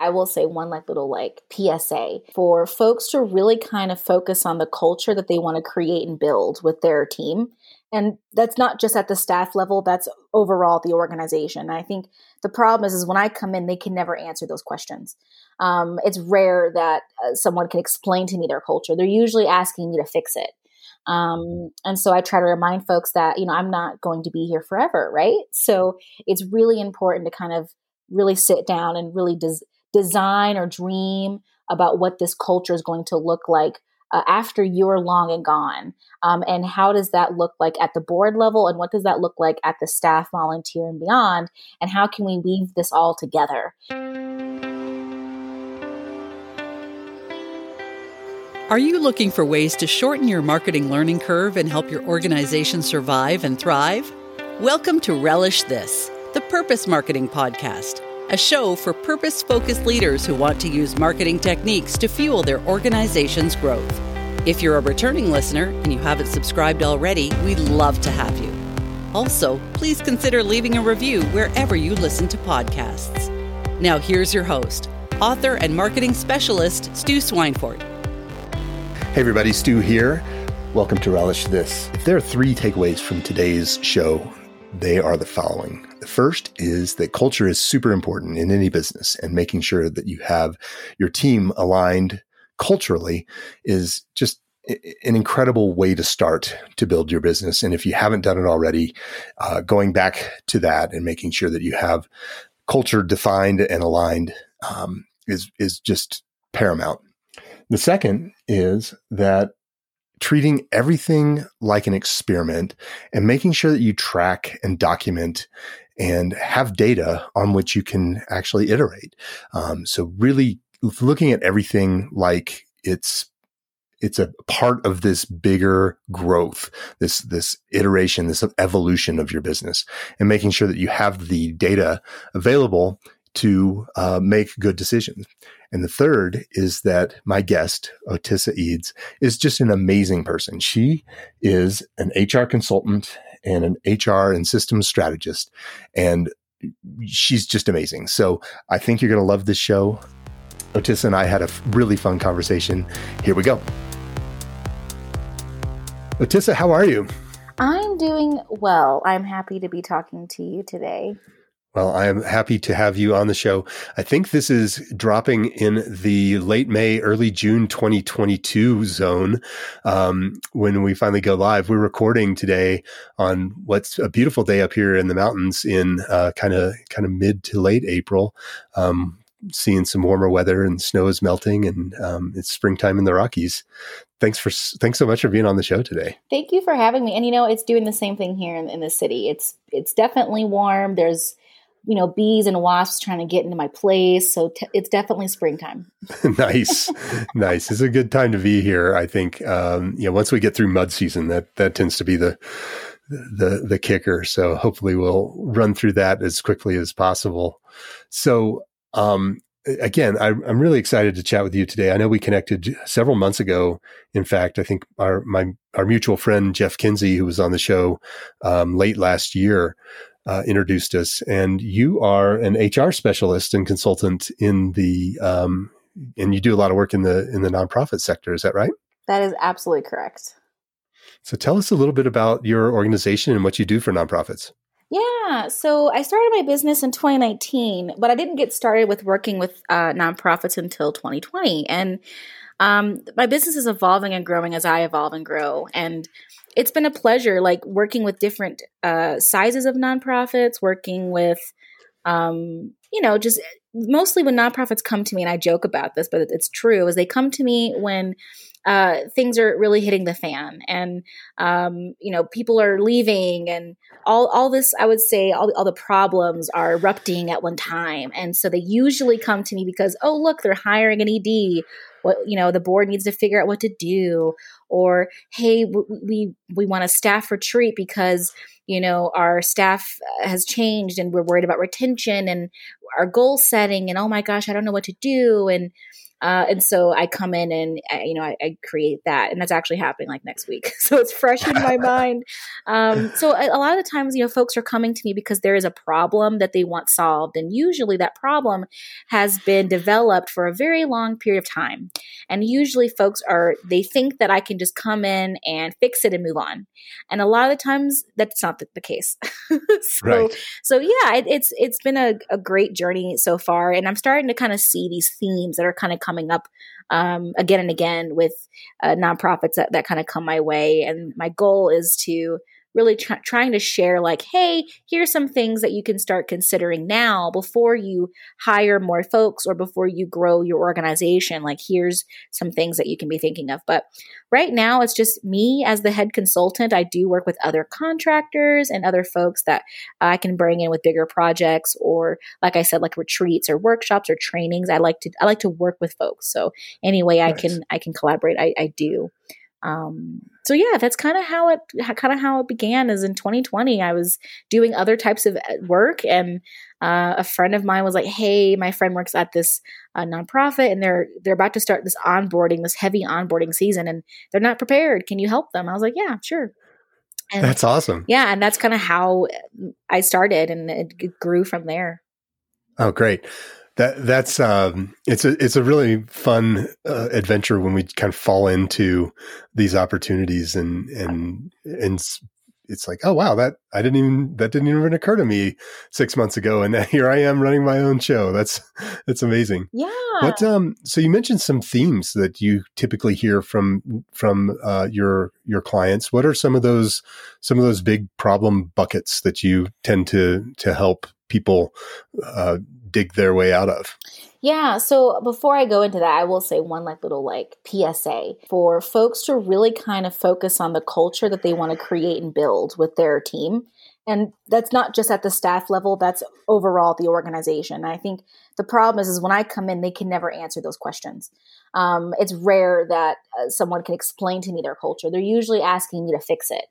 I will say one like little like PSA for folks to really kind of focus on the culture that they want to create and build with their team. And that's not just at the staff level, that's overall the organization. I think the problem is, is when I come in, they can never answer those questions. Um, it's rare that uh, someone can explain to me their culture. They're usually asking me to fix it. Um, and so I try to remind folks that, you know, I'm not going to be here forever, right? So it's really important to kind of really sit down and really des- design or dream about what this culture is going to look like uh, after you're long and gone. Um, and how does that look like at the board level? And what does that look like at the staff, volunteer, and beyond? And how can we weave this all together? Are you looking for ways to shorten your marketing learning curve and help your organization survive and thrive? Welcome to Relish This, the Purpose Marketing Podcast, a show for purpose focused leaders who want to use marketing techniques to fuel their organization's growth. If you're a returning listener and you haven't subscribed already, we'd love to have you. Also, please consider leaving a review wherever you listen to podcasts. Now, here's your host, author and marketing specialist, Stu Swineford. Hey, everybody, Stu here. Welcome to Relish This. If there are three takeaways from today's show, they are the following. The first is that culture is super important in any business, and making sure that you have your team aligned culturally is just an incredible way to start to build your business. And if you haven't done it already, uh, going back to that and making sure that you have culture defined and aligned um, is is just paramount. The second is that treating everything like an experiment and making sure that you track and document and have data on which you can actually iterate. Um, so really looking at everything like it's it's a part of this bigger growth, this, this iteration, this evolution of your business and making sure that you have the data available to uh, make good decisions. And the third is that my guest, Otissa Eads, is just an amazing person. She is an HR consultant and an HR and systems strategist. And she's just amazing. So I think you're going to love this show. Otissa and I had a really fun conversation. Here we go. Otissa, how are you? I'm doing well. I'm happy to be talking to you today. Well, I am happy to have you on the show. I think this is dropping in the late May, early June 2022 zone um, when we finally go live. We're recording today on what's a beautiful day up here in the mountains in kind of kind of mid to late April. Um, seeing some warmer weather and snow is melting and um, it's springtime in the Rockies. Thanks for thanks so much for being on the show today. Thank you for having me. And you know, it's doing the same thing here in, in the city. It's it's definitely warm. There's you know, bees and wasps trying to get into my place. So t- it's definitely springtime. nice, nice. It's a good time to be here. I think, um, you know, once we get through mud season, that that tends to be the the the kicker. So hopefully we'll run through that as quickly as possible. So um, again, I, am really excited to chat with you today. I know we connected several months ago. In fact, I think our my our mutual friend Jeff Kinsey, who was on the show um, late last year, uh, introduced us. And you are an HR specialist and consultant in the, um, and you do a lot of work in the in the nonprofit sector. Is that right? That is absolutely correct. So tell us a little bit about your organization and what you do for nonprofits. Yeah, so I started my business in 2019, but I didn't get started with working with uh, nonprofits until 2020. And um, my business is evolving and growing as I evolve and grow. And it's been a pleasure like working with different uh, sizes of nonprofits working with um, you know just mostly when nonprofits come to me and i joke about this but it's true is they come to me when uh, things are really hitting the fan and um, you know people are leaving and all, all this i would say all, all the problems are erupting at one time and so they usually come to me because oh look they're hiring an ed what you know the board needs to figure out what to do or hey we we want a staff retreat because you know our staff uh, has changed and we're worried about retention and our goal setting and oh my gosh i don't know what to do. And Uh, and so I come in and uh, you know I, I, create that, and that's actually happening like next week. so it's fresh in my mind. Um, so a, a, lot of the times, you know, folks are coming to me because there is a problem that they want solved, and usually that problem has been developed for a very long period of time. And usually, folks are they think that I can just come in and fix it and move on, and a lot of the times that's not the, the case. so, right. so yeah, it, it's it's been a, a great journey so far, and I'm starting to kind of see these themes that are kind of coming up um, again and again with uh, nonprofits that, that kind of come my way. And my goal is to really tr- trying to share like hey here's some things that you can start considering now before you hire more folks or before you grow your organization. Like here's some things that you can be thinking of. But right now it's just me as the head consultant. I do work with other contractors and other folks that i can bring in with bigger projects or like i said like retreats or workshops or trainings. I like to i like to work with folks. So any way nice. i can i can collaborate i, I do um, so yeah, that's kind of how it kind of how it began. Is in 2020, I was doing other types of uh, work, and uh, a friend of mine was like, "Hey, my friend works at this uh, nonprofit, and they're they're about to start this onboarding, this heavy onboarding season, and they're not prepared. Can you help them?" I was like, "Yeah, sure." And, that's awesome. Yeah, and that's kind of how I started, and it grew from there. Oh, great that that's um, it's a it's a really fun uh, adventure when we kind of fall into these opportunities and and and it's like oh wow that I didn't even that didn't even occur to me six months ago and here I am running my own show. That's that's amazing. Yeah. but um so you mentioned some themes that you typically hear from from uh, your your clients. What are some of those some of those big problem buckets that you tend to to help people uh, dig their way out of? Yeah, so before I go into that, I will say one like little like PSA for folks to really kind of focus on the culture that they want to create and build with their team. And that's not just at the staff level, that's overall the organization. I think the problem is, is when I come in, they can never answer those questions. Um, it's rare that uh, someone can explain to me their culture. They're usually asking me to fix it.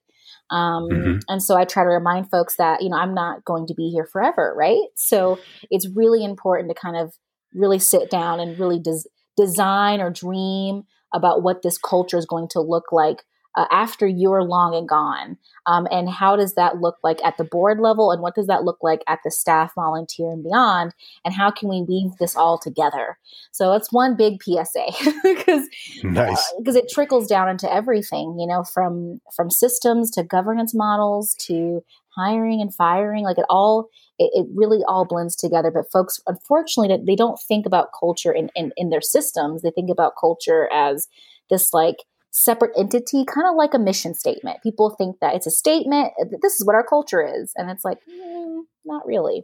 Um, mm-hmm. And so I try to remind folks that, you know, I'm not going to be here forever, right? So it's really important to kind of really sit down and really des- design or dream about what this culture is going to look like uh, after you're long and gone? Um, and how does that look like at the board level? And what does that look like at the staff, volunteer, and beyond? And how can we weave this all together? So it's one big PSA because nice. because uh, it trickles down into everything, you know, from from systems to governance models to hiring and firing. Like it all, it, it really all blends together. But folks, unfortunately, they don't think about culture in, in in their systems. They think about culture as this like separate entity, kind of like a mission statement. People think that it's a statement. This is what our culture is, and it's like mm, not really.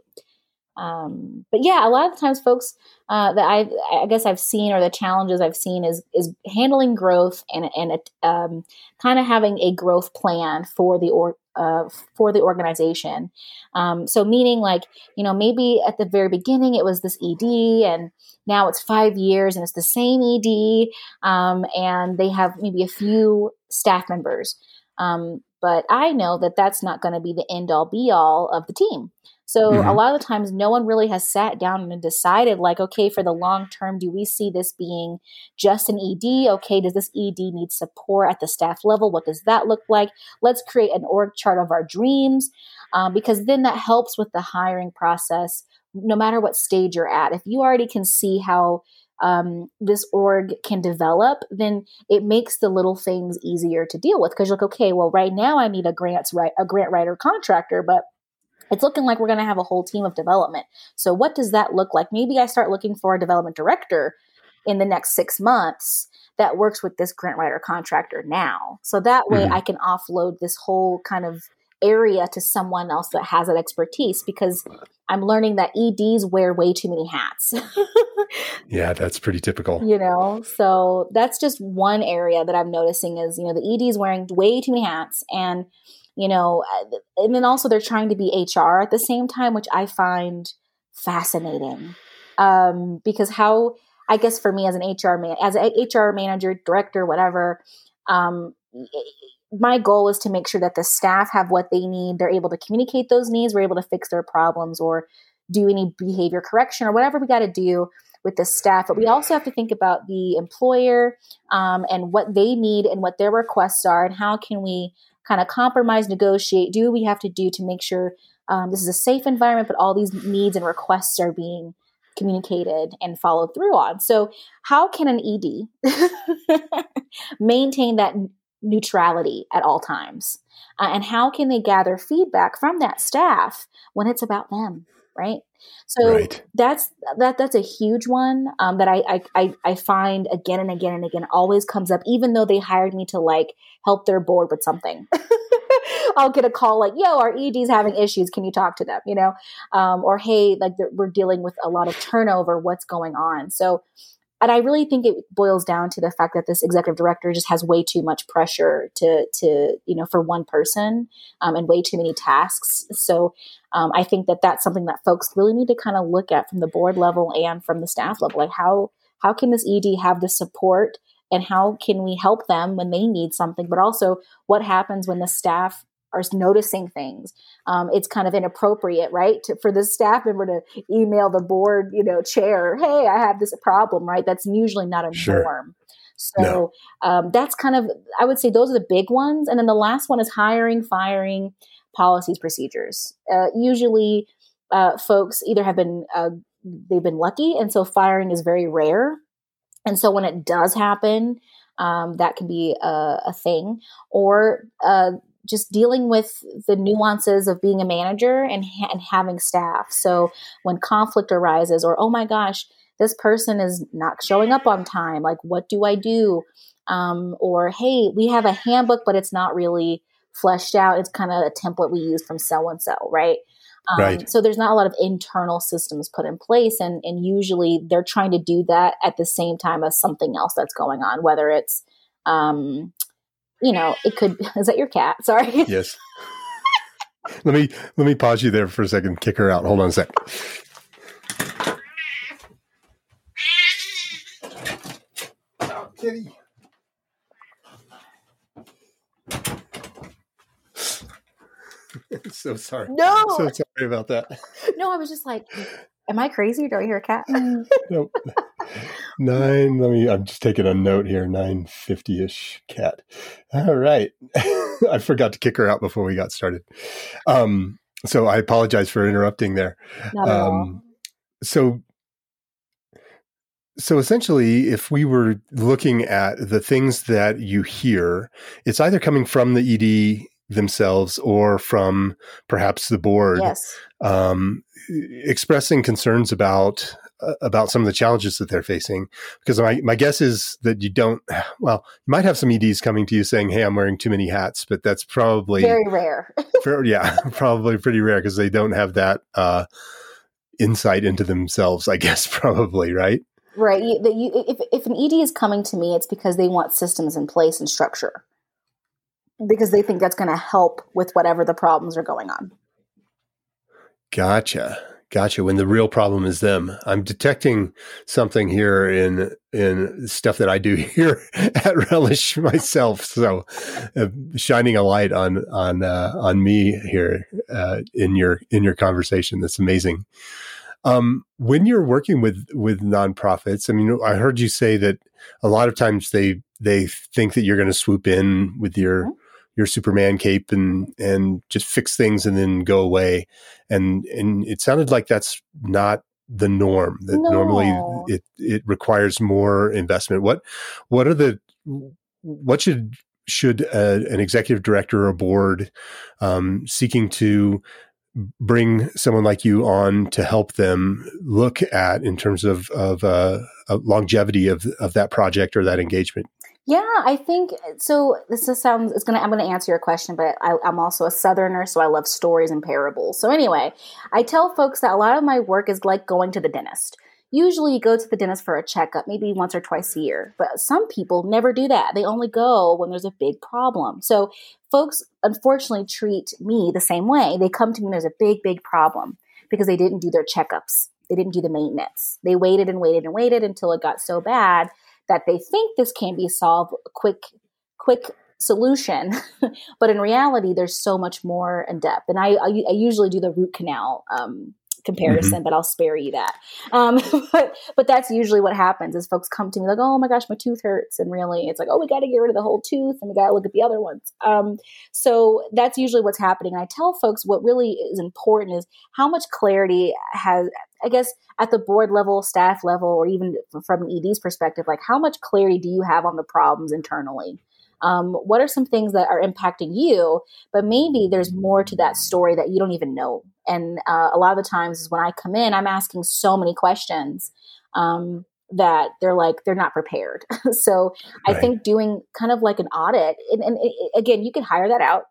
Um, but yeah, a lot of times, folks uh, that I, I guess I've seen or the challenges I've seen is is handling growth and and um, kind of having a growth plan for the or uh, for the organization. Um, so meaning like you know maybe at the very beginning it was this ED and now it's five years and it's the same ED um, and they have maybe a few staff members. Um, but I know that that's not going to be the end all be all of the team. So mm-hmm. a lot of the times, no one really has sat down and decided, like, okay, for the long term, do we see this being just an ED? Okay, does this ED need support at the staff level? What does that look like? Let's create an org chart of our dreams, um, because then that helps with the hiring process, no matter what stage you're at. If you already can see how um, this org can develop, then it makes the little things easier to deal with. Because you're like, okay, well, right now I need a grants right a grant writer contractor, but it's looking like we're going to have a whole team of development. So, what does that look like? Maybe I start looking for a development director in the next six months that works with this grant writer contractor now. So that way mm-hmm. I can offload this whole kind of area to someone else that has that expertise because I'm learning that EDs wear way too many hats. yeah, that's pretty typical. You know, so that's just one area that I'm noticing is, you know, the EDs wearing way too many hats and you know, uh, and then also they're trying to be HR at the same time, which I find fascinating. Um, because how, I guess for me as an HR man, as an HR manager, director, whatever, um, my goal is to make sure that the staff have what they need. They're able to communicate those needs. We're able to fix their problems or do any behavior correction or whatever we got to do with the staff, but we also have to think about the employer um, and what they need and what their requests are, and how can we kind of compromise, negotiate, do what we have to do to make sure um, this is a safe environment, but all these needs and requests are being communicated and followed through on. So, how can an ED maintain that neutrality at all times? Uh, and how can they gather feedback from that staff when it's about them? Right. So right. that's that that's a huge one um, that I, I I find again and again and again always comes up, even though they hired me to like help their board with something. I'll get a call like, "Yo, our ED's having issues. Can you talk to them?" You know, um, or "Hey, like we're dealing with a lot of turnover. What's going on?" So, and I really think it boils down to the fact that this executive director just has way too much pressure to to you know for one person um, and way too many tasks. So, um, I think that that's something that folks really need to kind of look at from the board level and from the staff level. Like how how can this ED have the support and how can we help them when they need something but also what happens when the staff are noticing things um, it's kind of inappropriate right to, for the staff member to email the board you know chair hey i have this problem right that's usually not a sure. norm so no. um, that's kind of i would say those are the big ones and then the last one is hiring firing policies procedures uh, usually uh, folks either have been uh, they've been lucky and so firing is very rare and so when it does happen, um, that can be a, a thing, or uh, just dealing with the nuances of being a manager and, ha- and having staff. So when conflict arises, or oh my gosh, this person is not showing up on time, like what do I do? Um, or hey, we have a handbook, but it's not really fleshed out. It's kind of a template we use from so and so, right? Um, right. So there's not a lot of internal systems put in place, and and usually they're trying to do that at the same time as something else that's going on, whether it's, um, you know, it could. Is that your cat? Sorry. Yes. let me let me pause you there for a second. Kick her out. Hold on a sec. Oh, kitty. so sorry. No. So sorry about that. No, I was just like, am I crazy? Do I hear a cat? nope. Nine. Let me. I'm just taking a note here. Nine fifty ish cat. All right. I forgot to kick her out before we got started. Um. So I apologize for interrupting there. Not at um, all. So. So essentially, if we were looking at the things that you hear, it's either coming from the ED themselves or from perhaps the board yes. um, expressing concerns about about some of the challenges that they're facing. Because my, my guess is that you don't well you might have some eds coming to you saying hey i'm wearing too many hats but that's probably very rare. for, yeah probably pretty rare because they don't have that uh, insight into themselves i guess probably right? Right. You, you, if, if an ed is coming to me it's because they want systems in place and structure. Because they think that's going to help with whatever the problems are going on. Gotcha. Gotcha. When the real problem is them, I'm detecting something here in in stuff that I do here at Relish myself. So, uh, shining a light on on uh, on me here uh, in your in your conversation. That's amazing. Um, when you're working with with nonprofits, I mean, I heard you say that a lot of times they they think that you're going to swoop in with your mm-hmm your Superman cape and and just fix things and then go away. And and it sounded like that's not the norm. That no. normally it it requires more investment. What what are the what should should a, an executive director or a board um, seeking to bring someone like you on to help them look at in terms of of uh, longevity of of that project or that engagement? Yeah, I think so. This is, sounds. It's gonna. I'm gonna answer your question, but I, I'm also a Southerner, so I love stories and parables. So anyway, I tell folks that a lot of my work is like going to the dentist. Usually, you go to the dentist for a checkup, maybe once or twice a year. But some people never do that. They only go when there's a big problem. So folks, unfortunately, treat me the same way. They come to me when there's a big, big problem because they didn't do their checkups. They didn't do the maintenance. They waited and waited and waited until it got so bad that they think this can be solved quick quick solution. But in reality there's so much more in depth. And i i, I usually do the root canal um, comparison, mm-hmm. but I'll spare you that. Um, but but that's usually what happens is folks come to me like, oh my gosh, my tooth hurts, and really it's like, oh, we got to get rid of the whole tooth, and we got to look at the other ones. Um, so that's usually what's happening. And I tell folks what really is important is how much clarity has, I guess, at the board level, staff level, or even from an ED's perspective, like how much clarity do you have on the problems internally? Um, what are some things that are impacting you? But maybe there's more to that story that you don't even know. And uh, a lot of the times is when I come in, I'm asking so many questions um, that they're like they're not prepared. so right. I think doing kind of like an audit, and, and it, again, you can hire that out,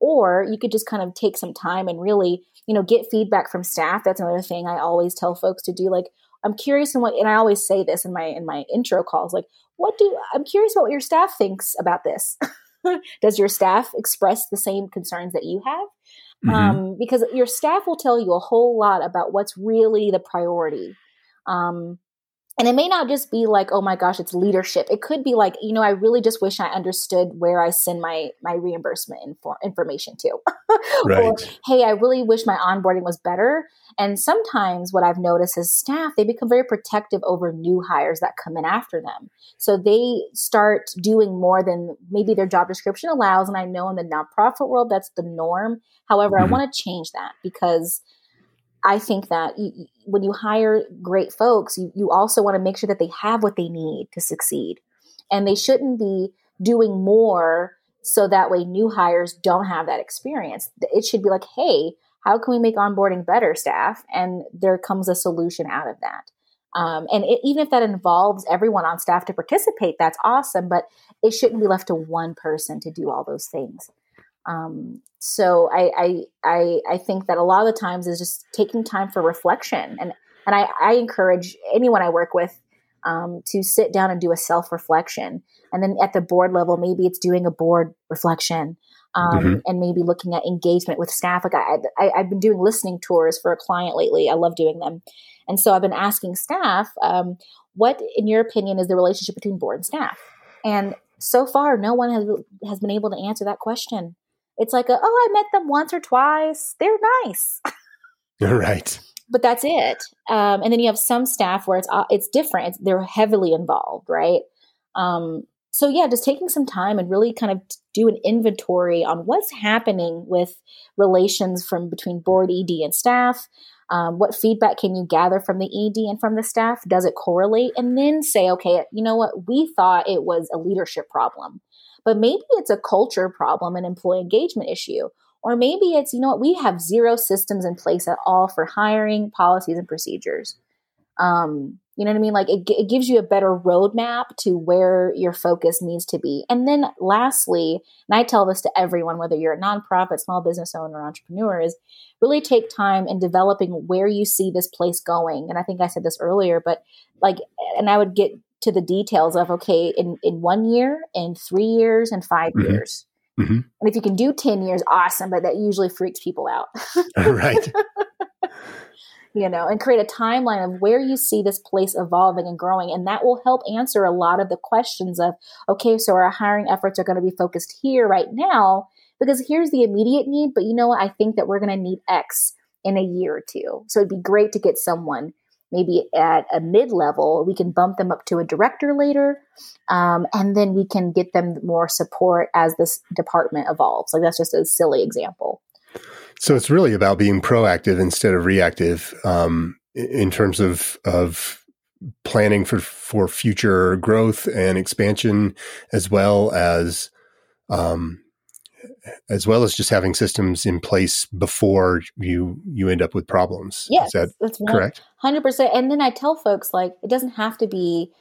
or you could just kind of take some time and really, you know, get feedback from staff. That's another thing I always tell folks to do. Like, I'm curious in what, and I always say this in my in my intro calls, like what do I'm curious about what your staff thinks about this. Does your staff express the same concerns that you have? Mm-hmm. Um, because your staff will tell you a whole lot about what's really the priority. Um, and it may not just be like oh my gosh it's leadership. It could be like you know i really just wish i understood where i send my my reimbursement info- information to. Right. or hey i really wish my onboarding was better. And sometimes what i've noticed is staff they become very protective over new hires that come in after them. So they start doing more than maybe their job description allows. And i know in the nonprofit world that's the norm. However mm-hmm. i want to change that because I think that you, when you hire great folks, you, you also want to make sure that they have what they need to succeed. And they shouldn't be doing more so that way new hires don't have that experience. It should be like, hey, how can we make onboarding better, staff? And there comes a solution out of that. Um, and it, even if that involves everyone on staff to participate, that's awesome. But it shouldn't be left to one person to do all those things. Um, so I, I, I I think that a lot of the times is just taking time for reflection, and and I, I encourage anyone I work with um, to sit down and do a self reflection, and then at the board level, maybe it's doing a board reflection. Um, mm-hmm. and maybe looking at engagement with staff. Like I, I, have been doing listening tours for a client lately. I love doing them, and so I've been asking staff, um, what, in your opinion, is the relationship between board and staff? And so far, no one has has been able to answer that question. It's like, a, oh, I met them once or twice. They're nice. You're right. But that's it. Um, and then you have some staff where it's uh, it's different. It's, they're heavily involved, right? Um, so yeah, just taking some time and really kind of do an inventory on what's happening with relations from between board ED and staff. Um, what feedback can you gather from the ED and from the staff? Does it correlate? And then say, okay, you know what? We thought it was a leadership problem. But maybe it's a culture problem, an employee engagement issue. Or maybe it's, you know what, we have zero systems in place at all for hiring policies and procedures. Um, you know what I mean? Like it, it gives you a better roadmap to where your focus needs to be. And then lastly, and I tell this to everyone, whether you're a nonprofit, small business owner, entrepreneur, is really take time in developing where you see this place going. And I think I said this earlier, but like, and I would get to the details of okay in in one year in three years and 5 mm-hmm. years. Mm-hmm. and if you can do 10 years awesome but that usually freaks people out. Right. You know and create a timeline of where you see this place evolving and growing and that will help answer a lot of the questions of okay so our hiring efforts are going to be focused here right now because here's the immediate need but you know what? I think that we're going to need x in a year or two. So it'd be great to get someone maybe at a mid level, we can bump them up to a director later. Um, and then we can get them more support as this department evolves. Like that's just a silly example. So it's really about being proactive instead of reactive um, in terms of, of planning for, for future growth and expansion, as well as um, as well as just having systems in place before you you end up with problems. Yes, Is that that's correct. Hundred percent. And then I tell folks like it doesn't have to be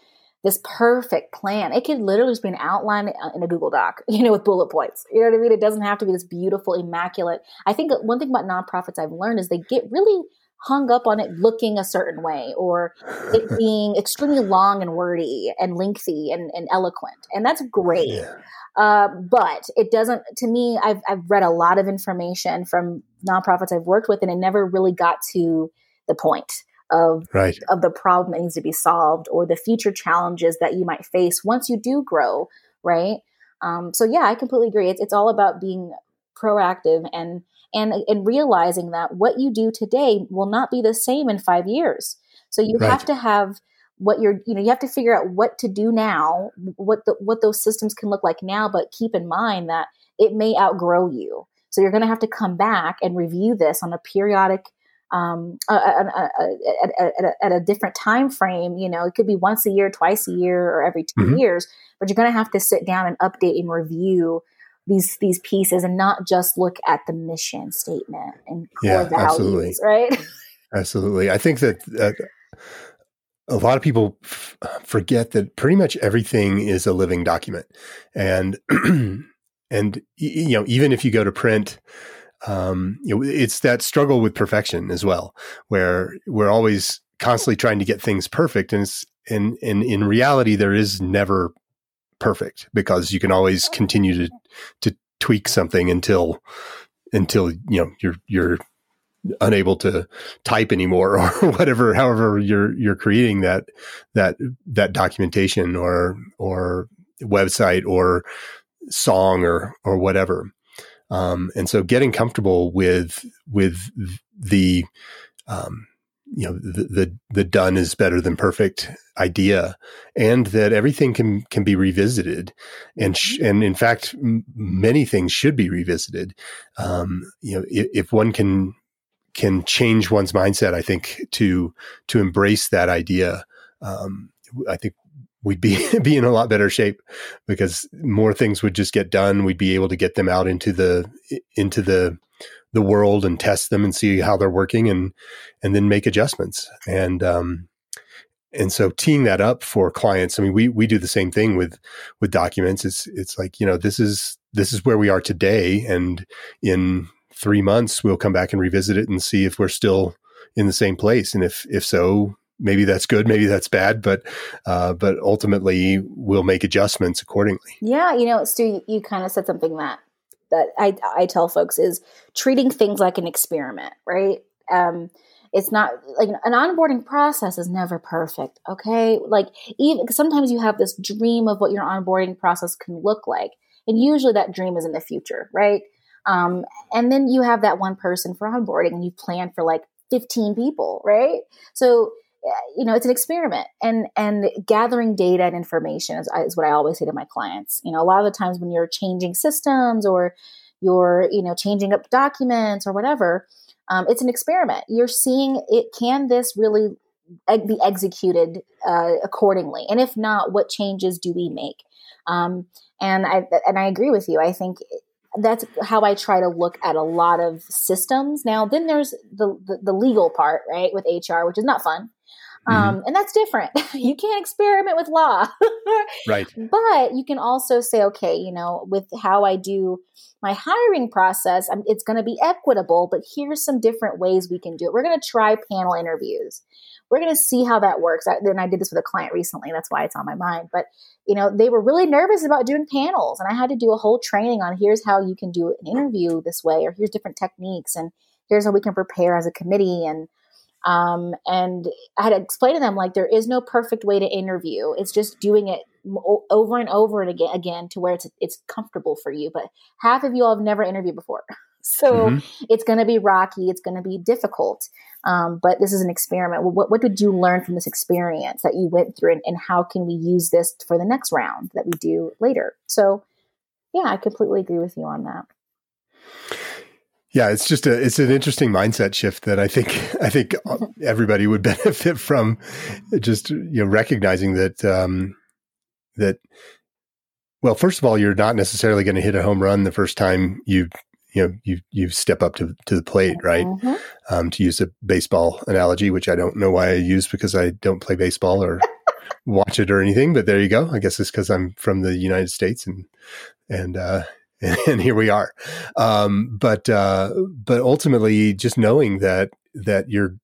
this perfect plan. It could literally just be an outline uh, in a Google Doc, you know, with bullet points. You know what I mean? It doesn't have to be this beautiful, immaculate. I think one thing about nonprofits I've learned is they get really hung up on it looking a certain way or it being extremely long and wordy and lengthy and, and eloquent. And that's great. Yeah. Uh, but it doesn't, to me, I've, I've read a lot of information from nonprofits I've worked with, and it never really got to the point of, right. of the problem that needs to be solved or the future challenges that you might face once you do grow, right? Um, so yeah, I completely agree. It's, it's all about being proactive and and and realizing that what you do today will not be the same in five years. So you right. have to have what you're you know you have to figure out what to do now, what the what those systems can look like now, but keep in mind that it may outgrow you. So you're going to have to come back and review this on a periodic um, at, at, at, a different time frame. You know, it could be once a year, twice a year, or every 2 mm-hmm. years. But you're going to have to sit down and update and review these these pieces, and not just look at the mission statement and core yeah, values, absolutely. right? Absolutely, I think that. Uh, a lot of people f- forget that pretty much everything is a living document, and and you know even if you go to print, um, you know, it's that struggle with perfection as well, where we're always constantly trying to get things perfect, and it's and and in reality, there is never perfect because you can always continue to to tweak something until until you know you're you're unable to type anymore or whatever however you're you're creating that that that documentation or or website or song or or whatever. Um, and so getting comfortable with with the um, you know the, the, the done is better than perfect idea and that everything can can be revisited and sh- mm-hmm. and in fact m- many things should be revisited um, you know if, if, one can can change one's mindset i think to to embrace that idea um, i think we'd be be in a lot better shape because more things would just get done. We'd be able to get them out into the into the the world and test them and see how they're working and and then make adjustments. And um and so teeing that up for clients, I mean, we we do the same thing with with documents. It's it's like you know this is this is where we are today, and in three months we'll come back and revisit it and see if we're still in the same place, and if if so, maybe that's good, maybe that's bad, but uh, but ultimately we'll make adjustments accordingly. Yeah, you know, Stu, you, you kind of said something that that I I tell folks is treating things like an experiment, right? Um, it's not like an onboarding process is never perfect. Okay, like even sometimes you have this dream of what your onboarding process can look like, and usually that dream is in the future, right? Um, and then you have that one person for onboarding, and you plan for like 15 people, right? So you know it's an experiment. And and gathering data and information is, is what i always say to my clients. You know a lot of the times when you're changing systems or you're you know changing up documents or whatever um, it's an experiment. You're seeing it can this really be executed uh, accordingly? And if not what changes do we make? Um, and i and i agree with you. I think that's how I try to look at a lot of systems. Now, then there's the, the, the legal part, right, with HR, which is not fun. Mm-hmm. Um, and that's different. you can't experiment with law. right. But you can also say, okay, you know, with how I do my hiring process, I'm, it's going to be equitable, but here's some different ways we can do it. We're going to try panel interviews. We're going to see how that works. I, then I did this with a client recently. That's why it's on my mind. But, you know, they were really nervous about doing panels. And I had to do a whole training on here's how you can do an interview this way, or here's different techniques, and here's how we can prepare as a committee. And um, and I had to explain to them like there is no perfect way to interview. It's just doing it over and over and again, again to where it's it's comfortable for you. But half of you all have never interviewed before, so mm-hmm. it's going to be rocky. It's going to be difficult. Um, but this is an experiment. What what did you learn from this experience that you went through, and, and how can we use this for the next round that we do later? So, yeah, I completely agree with you on that. Yeah, it's just a it's an interesting mindset shift that I think I think everybody would benefit from. Just you know, recognizing that um, that well, first of all, you're not necessarily going to hit a home run the first time you you know you you step up to to the plate, right? Mm-hmm. Um, to use a baseball analogy, which I don't know why I use because I don't play baseball or watch it or anything, but there you go. I guess it's because I'm from the United States and and uh, and here we are. Um, but uh, but ultimately, just knowing that that you're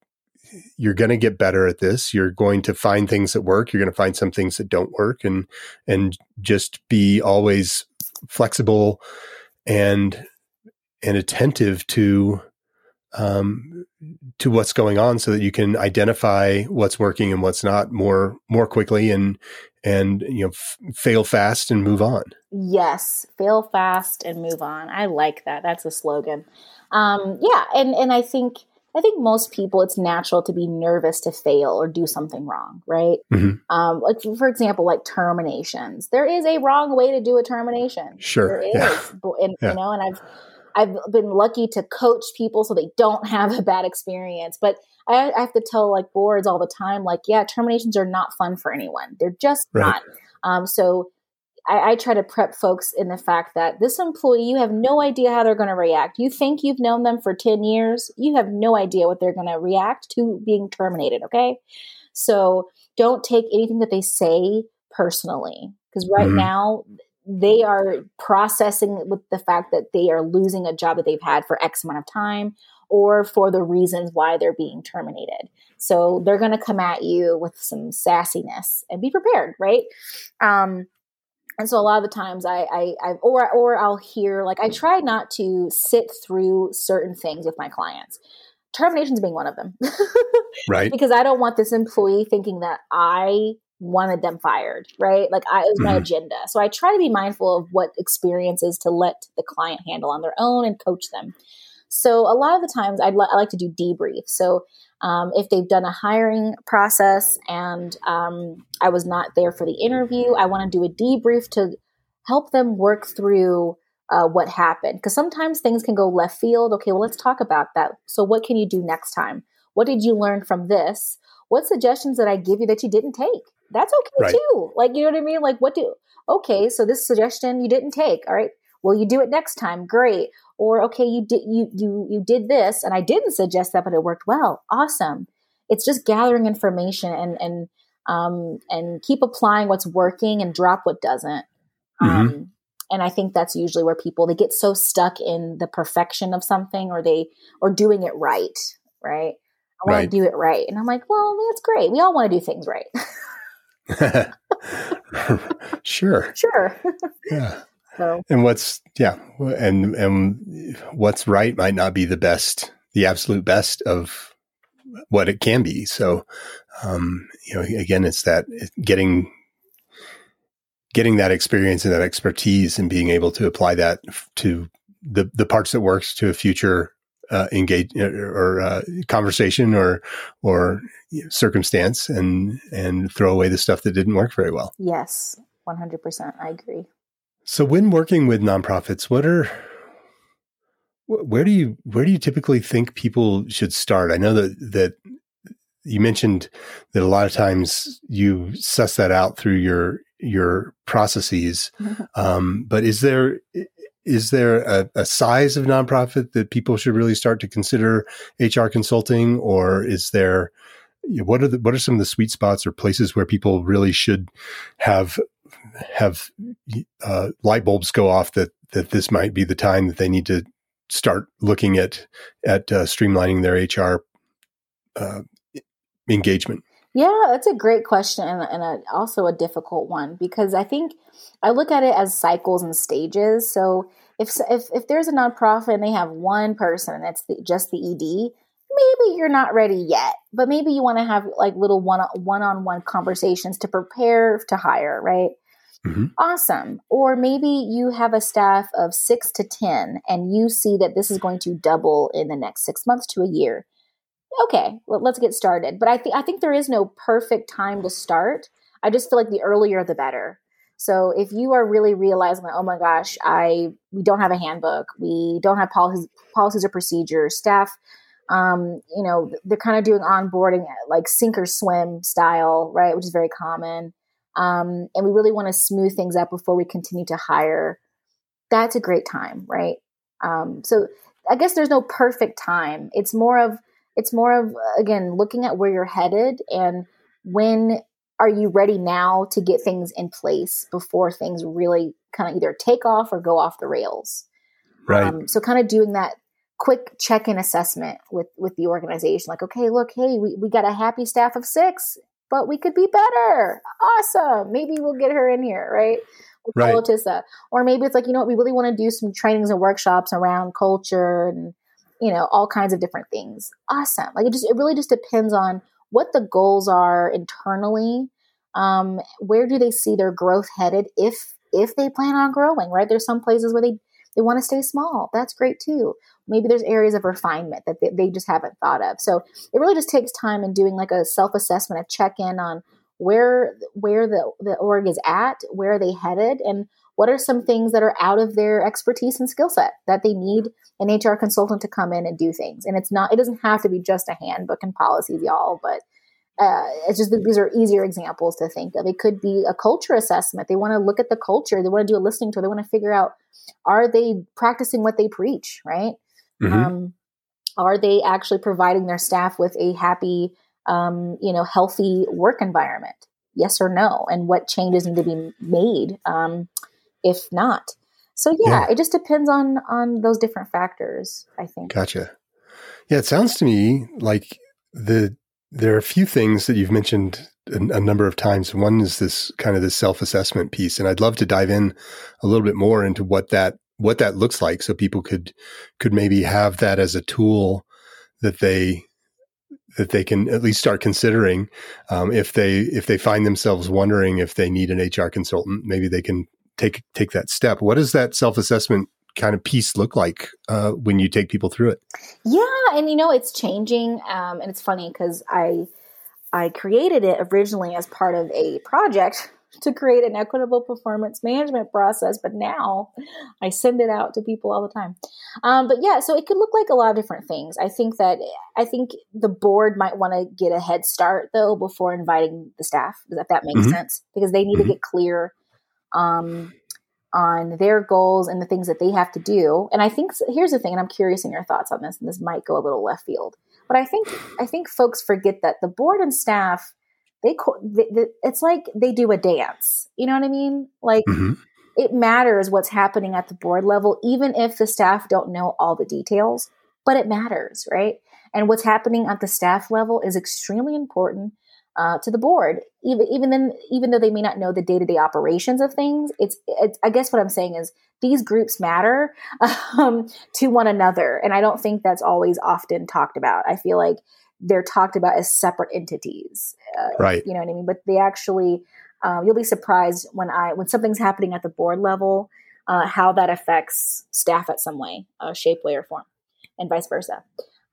you're going to get better at this. You're going to find things that work. You're going to find some things that don't work, and and just be always flexible and and attentive to um, to what's going on so that you can identify what's working and what's not more more quickly and and you know f- fail fast and move on yes fail fast and move on i like that that's a slogan um, yeah and and i think I think most people, it's natural to be nervous to fail or do something wrong, right? Mm-hmm. Um, like for example, like terminations. There is a wrong way to do a termination. Sure, there is, yeah. and yeah. you know, and I've I've been lucky to coach people so they don't have a bad experience. But I, I have to tell like boards all the time, like, yeah, terminations are not fun for anyone. They're just right. not. Um, so I, I, try to prep folks in the fact that this employee, you have no idea how they're going to react. You think you've known them for 10 years, you have no idea what they're going to react to being terminated. Okay. So don't take anything that they say personally because right mm-hmm. now they are processing with the fact that they are losing a job that they've had for X amount of time or for the reasons why they're being terminated. So they're going to come at you with some sassiness and be prepared, right? Um, and so a lot of the times I, I, I, or, or I'll hear like I try not to sit through certain things with my clients. Terminations being one of them, right? Because I don't want this employee thinking that I wanted them fired, right? Like I, it was my mm-hmm. agenda. So I try to be mindful of what experiences to let the client handle on their own and coach them. So a lot of the times I'd li- I like to do debrief. So um, if they've done a hiring process and um, I was not there for the interview, I want to do a debrief to help them work through uh, what happened. Because sometimes things can go left field. Okay, well, let's talk about that. So, what can you do next time? What did you learn from this? What suggestions did I give you that you didn't take? That's okay right. too. Like, you know what I mean? Like, what do, okay, so this suggestion you didn't take. All right. Will you do it next time? Great or okay you did you you you did this and i didn't suggest that but it worked well awesome it's just gathering information and and um and keep applying what's working and drop what doesn't mm-hmm. um and i think that's usually where people they get so stuck in the perfection of something or they or doing it right right i want right. to do it right and i'm like well that's great we all want to do things right sure sure yeah so. And what's yeah, and and what's right might not be the best, the absolute best of what it can be. So, um, you know, again, it's that getting getting that experience and that expertise and being able to apply that to the the parts that works to a future uh, engage uh, or uh, conversation or or circumstance and and throw away the stuff that didn't work very well. Yes, one hundred percent. I agree. So when working with nonprofits, what are where do you where do you typically think people should start? I know that that you mentioned that a lot of times you suss that out through your your processes. Um, but is there is there a, a, size of nonprofit that people should really start to consider HR consulting, or is there what are the, what are some of the sweet spots or places where people really should have have uh, light bulbs go off that that this might be the time that they need to start looking at at uh, streamlining their HR uh, engagement? Yeah, that's a great question and, and a, also a difficult one because I think I look at it as cycles and stages. So if if if there's a nonprofit and they have one person and it's the, just the ED, maybe you're not ready yet, but maybe you want to have like little one one on one conversations to prepare to hire, right? Mm-hmm. Awesome. Or maybe you have a staff of six to 10 and you see that this is going to double in the next six months to a year. Okay, well, let's get started. But I, th- I think there is no perfect time to start. I just feel like the earlier the better. So if you are really realizing that, oh my gosh, I we don't have a handbook, we don't have policies, policies or procedures, staff, um, you know, they're kind of doing onboarding like sink or swim style, right, which is very common um, and we really want to smooth things up before we continue to hire, that's a great time, right? Um, so I guess there's no perfect time. It's more of it's more of again looking at where you're headed and when are you ready now to get things in place before things really kind of either take off or go off the rails. Right. Um, so kind of doing that quick check-in assessment with with the organization like okay look hey we, we got a happy staff of six but we could be better. Awesome. Maybe we'll get her in here, right? We'll right. Tissa. Or maybe it's like, you know what, we really want to do some trainings and workshops around culture and you know, all kinds of different things. Awesome. Like it just, it really just depends on what the goals are internally. Um, where do they see their growth headed if, if they plan on growing, right? There's some places where they, they want to stay small. That's great too. Maybe there's areas of refinement that they, they just haven't thought of. So it really just takes time and doing like a self assessment, a check in on where where the the org is at, where are they headed, and what are some things that are out of their expertise and skill set that they need an HR consultant to come in and do things. And it's not, it doesn't have to be just a handbook and policies, y'all, but uh, it's just these are easier examples to think of. It could be a culture assessment. They want to look at the culture. They want to do a listening tour. They want to figure out are they practicing what they preach, right? Mm-hmm. Um, are they actually providing their staff with a happy, um, you know, healthy work environment? Yes or no? And what changes need to be made um, if not? So yeah, yeah, it just depends on on those different factors. I think. Gotcha. Yeah, it sounds to me like the there are a few things that you've mentioned a, a number of times. One is this kind of this self assessment piece, and I'd love to dive in a little bit more into what that what that looks like, so people could could maybe have that as a tool that they that they can at least start considering um, if they if they find themselves wondering if they need an HR consultant, maybe they can take take that step. What does that self assessment kind of piece look like uh, when you take people through it? Yeah, and you know it's changing, um, and it's funny because I I created it originally as part of a project to create an equitable performance management process, but now I send it out to people all the time. Um, but yeah, so it could look like a lot of different things. I think that I think the board might want to get a head start though before inviting the staff, if that makes mm-hmm. sense, because they need mm-hmm. to get clear um, on their goals and the things that they have to do. And I think here's the thing, and I'm curious in your thoughts on this, and this might go a little left field, but I think I think folks forget that the board and staff they, they, it's like they do a dance. You know what I mean? Like. Mm-hmm. It matters what's happening at the board level, even if the staff don't know all the details, but it matters, right? And what's happening at the staff level is extremely important uh, to the board, even even then, even though they may not know the day to day operations of things. It's, it's, I guess what I'm saying is these groups matter um, to one another, and I don't think that's always often talked about. I feel like they're talked about as separate entities, uh, right? You know what I mean? But they actually, um, you'll be surprised when I when something's happening at the board level, uh, how that affects staff at some way, uh, shape, way, or form, and vice versa.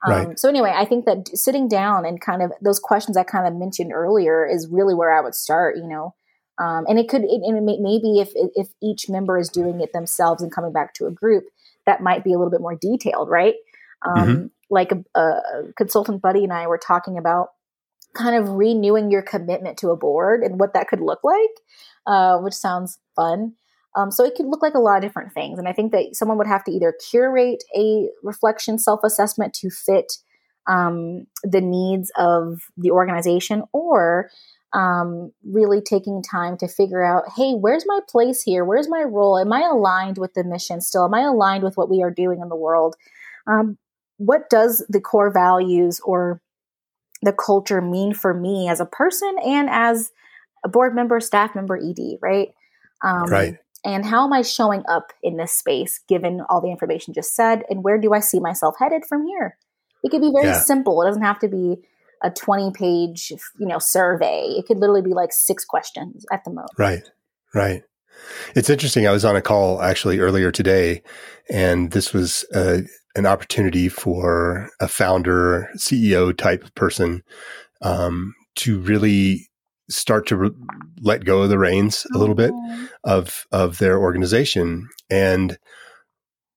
Um, right. So anyway, I think that sitting down and kind of those questions I kind of mentioned earlier is really where I would start. You know, um, and it could, it, and it may, maybe if if each member is doing it themselves and coming back to a group, that might be a little bit more detailed, right? Um, mm-hmm. Like a, a consultant buddy and I were talking about kind of renewing your commitment to a board and what that could look like, uh, which sounds fun. Um, so it could look like a lot of different things. And I think that someone would have to either curate a reflection self assessment to fit um, the needs of the organization or um, really taking time to figure out hey, where's my place here? Where's my role? Am I aligned with the mission still? Am I aligned with what we are doing in the world? Um, what does the core values or the culture mean for me as a person and as a board member, staff member, ED, right? Um, right and how am I showing up in this space given all the information just said? And where do I see myself headed from here? It could be very yeah. simple. It doesn't have to be a 20 page, you know, survey. It could literally be like six questions at the most. Right. Right. It's interesting. I was on a call actually earlier today, and this was uh, an opportunity for a founder, CEO type person um, to really start to re- let go of the reins a little bit oh. of of their organization and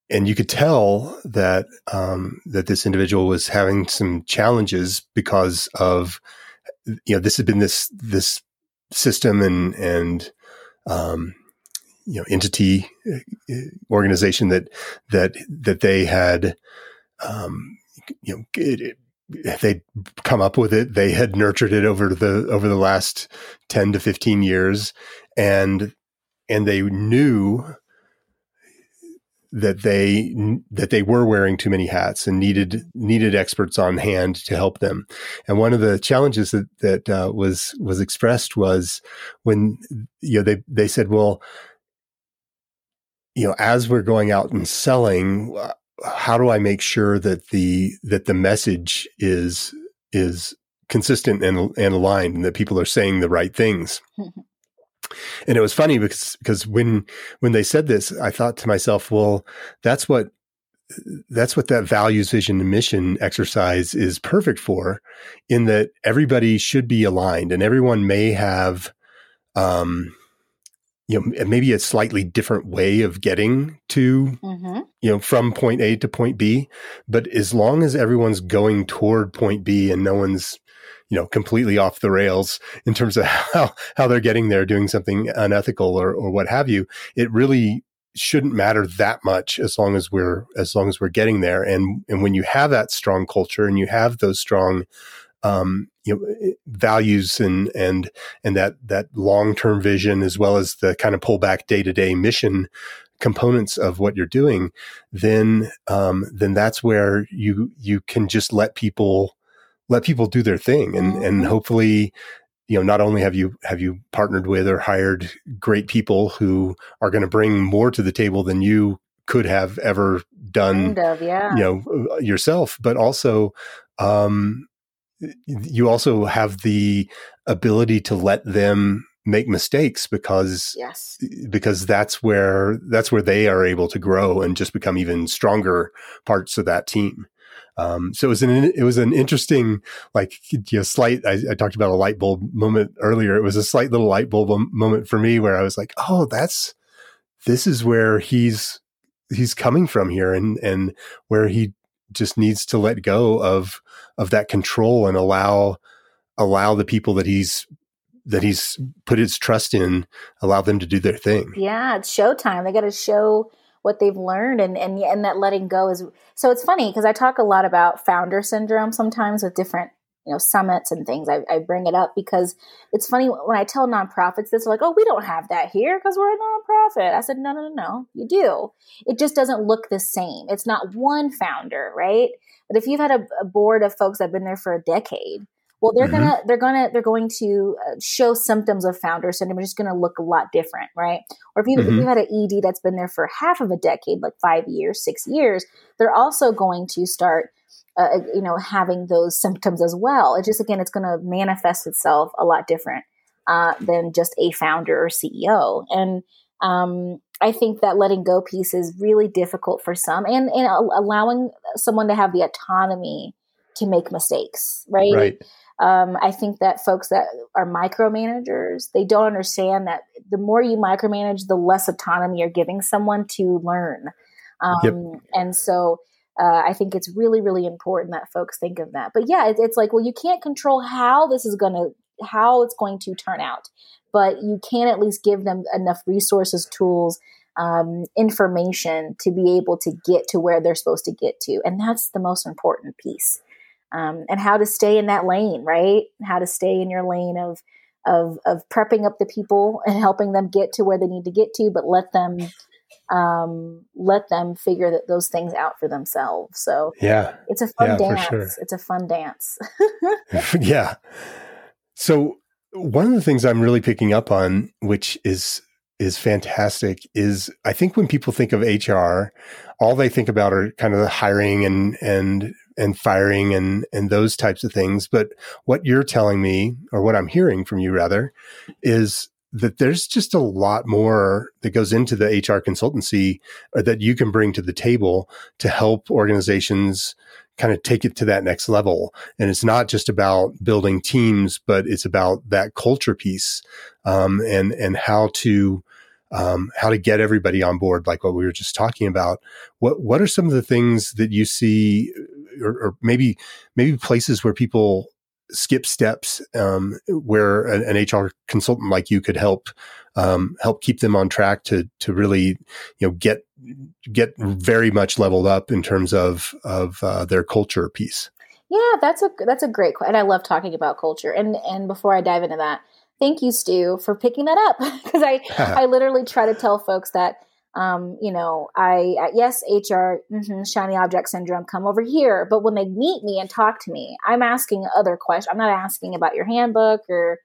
and you could tell that um, that this individual was having some challenges because of you know this had been this this system and and um, you know entity uh, organization that that that they had um, you know it, they'd come up with it. They had nurtured it over the over the last ten to fifteen years, and and they knew that they that they were wearing too many hats and needed needed experts on hand to help them. And one of the challenges that that uh, was was expressed was when you know they they said, well, you know, as we're going out and selling, how do I make sure that the that the message is is consistent and and aligned, and that people are saying the right things. and it was funny because because when when they said this, I thought to myself, well, that's what that's what that values vision and mission exercise is perfect for in that everybody should be aligned and everyone may have um you know maybe a slightly different way of getting to mm-hmm. you know from point A to point B but as long as everyone's going toward point B and no one's you know completely off the rails in terms of how how they're getting there doing something unethical or or what have you it really shouldn't matter that much as long as we're as long as we're getting there and and when you have that strong culture and you have those strong um, you know values and and and that that long term vision as well as the kind of pullback day to day mission components of what you're doing, then um, then that's where you you can just let people let people do their thing and and mm-hmm. hopefully you know not only have you have you partnered with or hired great people who are going to bring more to the table than you could have ever done kind of, yeah. you know uh, yourself but also um you also have the ability to let them make mistakes because yes because that's where that's where they are able to grow and just become even stronger parts of that team um, so it was an it was an interesting like you know, slight. I, I, talked about a light bulb moment earlier. It was a slight little light bulb moment for me where I was like, oh, that's this is where he's he's coming from here, and and where he just needs to let go of of that control and allow allow the people that he's that he's put his trust in allow them to do their thing. Yeah, it's showtime. They got to show what they've learned and and and that letting go is so it's funny because I talk a lot about founder syndrome sometimes with different you know summits and things I, I, bring it up because it's funny when i tell nonprofits this like oh we don't have that here because we're a nonprofit. I said no no no no you do. It just doesn't look the same. It's not one founder right? But if you've had a, a board of folks that have been there for a decade well they're mm-hmm. gonna they're gonna they're going to uh, show symptoms of founder syndrome it's just gonna look a lot different right? Or if, you, mm-hmm. if you've had an ed that's been there for half of a decade like five years six years they're also going to start uh, uh you know having those symptoms as well it just again it's going to manifest itself a lot different uh, than just a founder or ceo and um, I think that letting go piece is really difficult for some, and and allowing someone to have the autonomy to make mistakes, right? Right. Um, I think that folks that are micromanagers, they don't understand that the more you micromanage, the less autonomy you're giving someone to learn. Um, yep. And so uh, I think it's really, really important that folks think of that. But yeah, it, it's like, well, you can't control how this is going to, how it's going to turn out, but you can at least give them enough resources, tools, um, information to be able to get to where they're supposed to get to. And that's the most important piece um, and how to stay in that lane, right? How to stay in your lane of of of prepping up the people and helping them get to where they need to get to, but let them um, let them figure that those things out for themselves. So yeah, it's a fun yeah, dance. Sure. It's a fun dance. yeah. So one of the things I'm really picking up on, which is is fantastic, is I think when people think of HR, all they think about are kind of the hiring and and and firing and and those types of things but what you're telling me or what i'm hearing from you rather is that there's just a lot more that goes into the hr consultancy uh, that you can bring to the table to help organizations kind of take it to that next level and it's not just about building teams but it's about that culture piece um, and and how to um, how to get everybody on board, like what we were just talking about. What what are some of the things that you see or, or maybe maybe places where people skip steps um, where an, an, HR consultant like you could help um, help keep them on track to to really you know get get very much leveled up in terms of of uh, their culture piece. Yeah, that's a that's a great question. I love talking about culture. And and before I dive into that, thank you, Stu, for picking that up because I I literally try to tell folks that um, you know, I, yes, HR, mm-hmm, shiny object syndrome, come over here. But when they meet me and talk to me, I'm asking other questions. I'm not asking about your handbook or,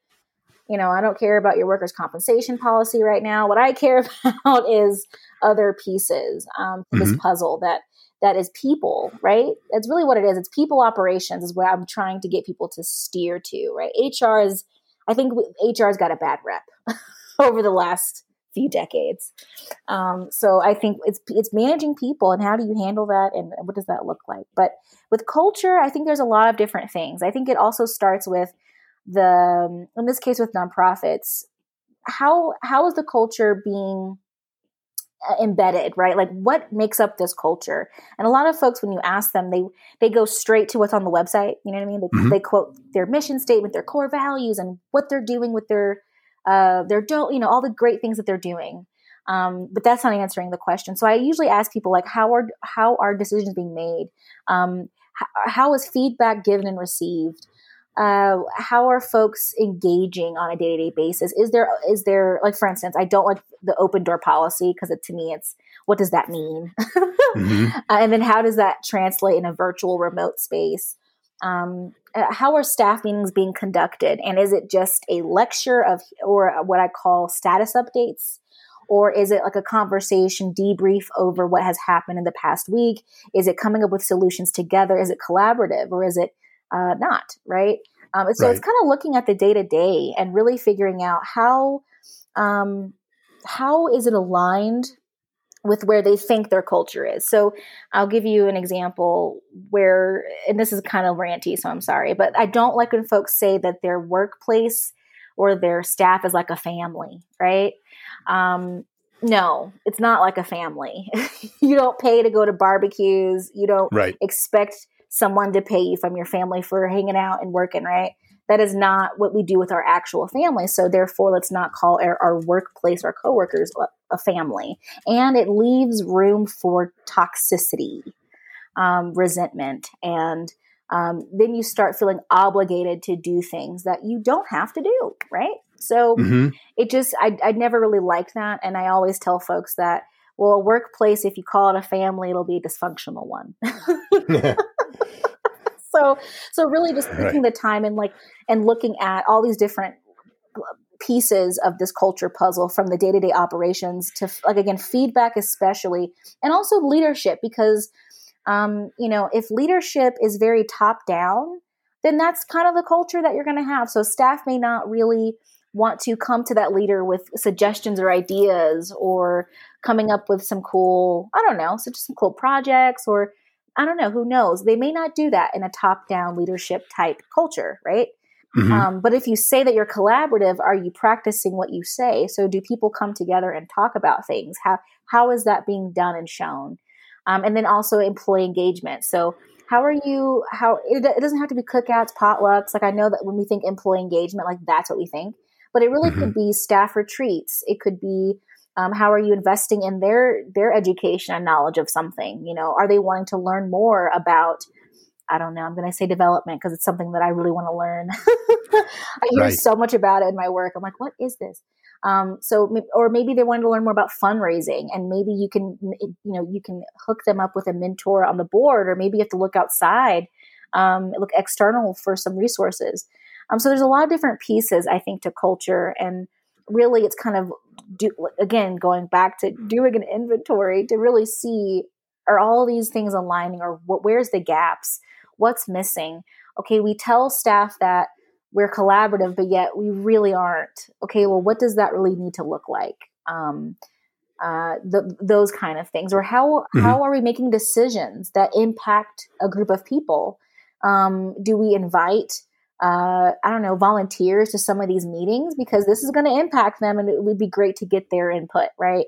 you know, I don't care about your workers' compensation policy right now. What I care about is other pieces um, mm-hmm. this puzzle that that is people, right? That's really what it is. It's people operations is where I'm trying to get people to steer to, right? HR is, I think HR's got a bad rep over the last few decades. Um, so I think it's it's managing people and how do you handle that and what does that look like? But with culture, I think there's a lot of different things. I think it also starts with the in this case with nonprofits, how how is the culture being uh, embedded right like what makes up this culture and a lot of folks when you ask them they they go straight to what's on the website you know what i mean they, mm-hmm. they quote their mission statement their core values and what they're doing with their uh their don't you know all the great things that they're doing. Um, but that's not answering the question. So i usually ask people like how are how are decisions being made? Um, how, how is feedback given and received? Uh, how are folks engaging on a day-to-day basis? Is there is there like for instance i don't like the open door policy because it, to me it's what does that mean? Mm-hmm. uh, and then how does that translate in a virtual remote space um, uh, how are staff meetings being conducted and is it just a lecture of or what i call status updates or is it like a conversation debrief over what has happened in the past week is it coming up with solutions together is it collaborative or is it uh, not, right? Um, so right. it's kind of looking at the day to day and really figuring out how um, how is it aligned with where they think their culture is. So I'll give you an example where, and this is kind of ranty, so I'm sorry, but I don't like when folks say that their workplace or their staff is like a family, right? Um, no, it's not like a family. you don't pay to go to barbecues. You don't right. expect someone to pay you from your family for hanging out and working, right? That is not what we do with our actual family. So therefore, let's not call our, our workplace, our coworkers, a family. And it leaves room for toxicity, um, resentment, and um, then you start feeling obligated to do things that you don't have to do, right? So mm-hmm. it just, I, I never really liked that. And I always tell folks that, well, a workplace, if you call it a family, it'll be a dysfunctional one. so so really just taking right. the time and like and looking at all these different pieces of this culture puzzle from the day-to-day operations to like again feedback especially and also leadership because um, you know if leadership is very top down then that's kind of the culture that you're going to have so staff may not really want to come to that leader with suggestions or ideas or coming up with some cool i don't know so just some cool projects or I don't know, who knows? They may not do that in a top down leadership type culture, right? Mm-hmm. Um, but if you say that you're collaborative, are you practicing what you say? So do people come together and talk about things? How how is that being done and shown? Um, and then also employee engagement. So how are you? How it, it, doesn't have to be cookouts, potlucks. Like I know that when we think employee engagement, like that's what we think, but it really mm-hmm. could be staff retreats. It could be um, how are you investing in their their education and knowledge of something? You know are they wanting to learn more about i don't know i'm going to say development because it's something that i really want to learn. I hear right. so much about it in my work. I'm like what is this? Um, so or maybe they wanted to learn more about fundraising and maybe you can you know you can hook them up with a mentor on the board or maybe you have to look outside um, look external for some resources. Um, so there's a lot of different pieces i think to culture and really it's kind of do again going back to doing an inventory to really see are all these things aligning or what where's the gaps? What's missing? Okay we tell staff that we're collaborative but yet we really aren't. Okay well what does that really need to look like? Um, uh, the, those kind of things. Or how mm-hmm. how are we making decisions that impact a group of people? Um, do we invite uh, I don't know, volunteers to some of these meetings because this is going to impact them and it would be great to get their input, right?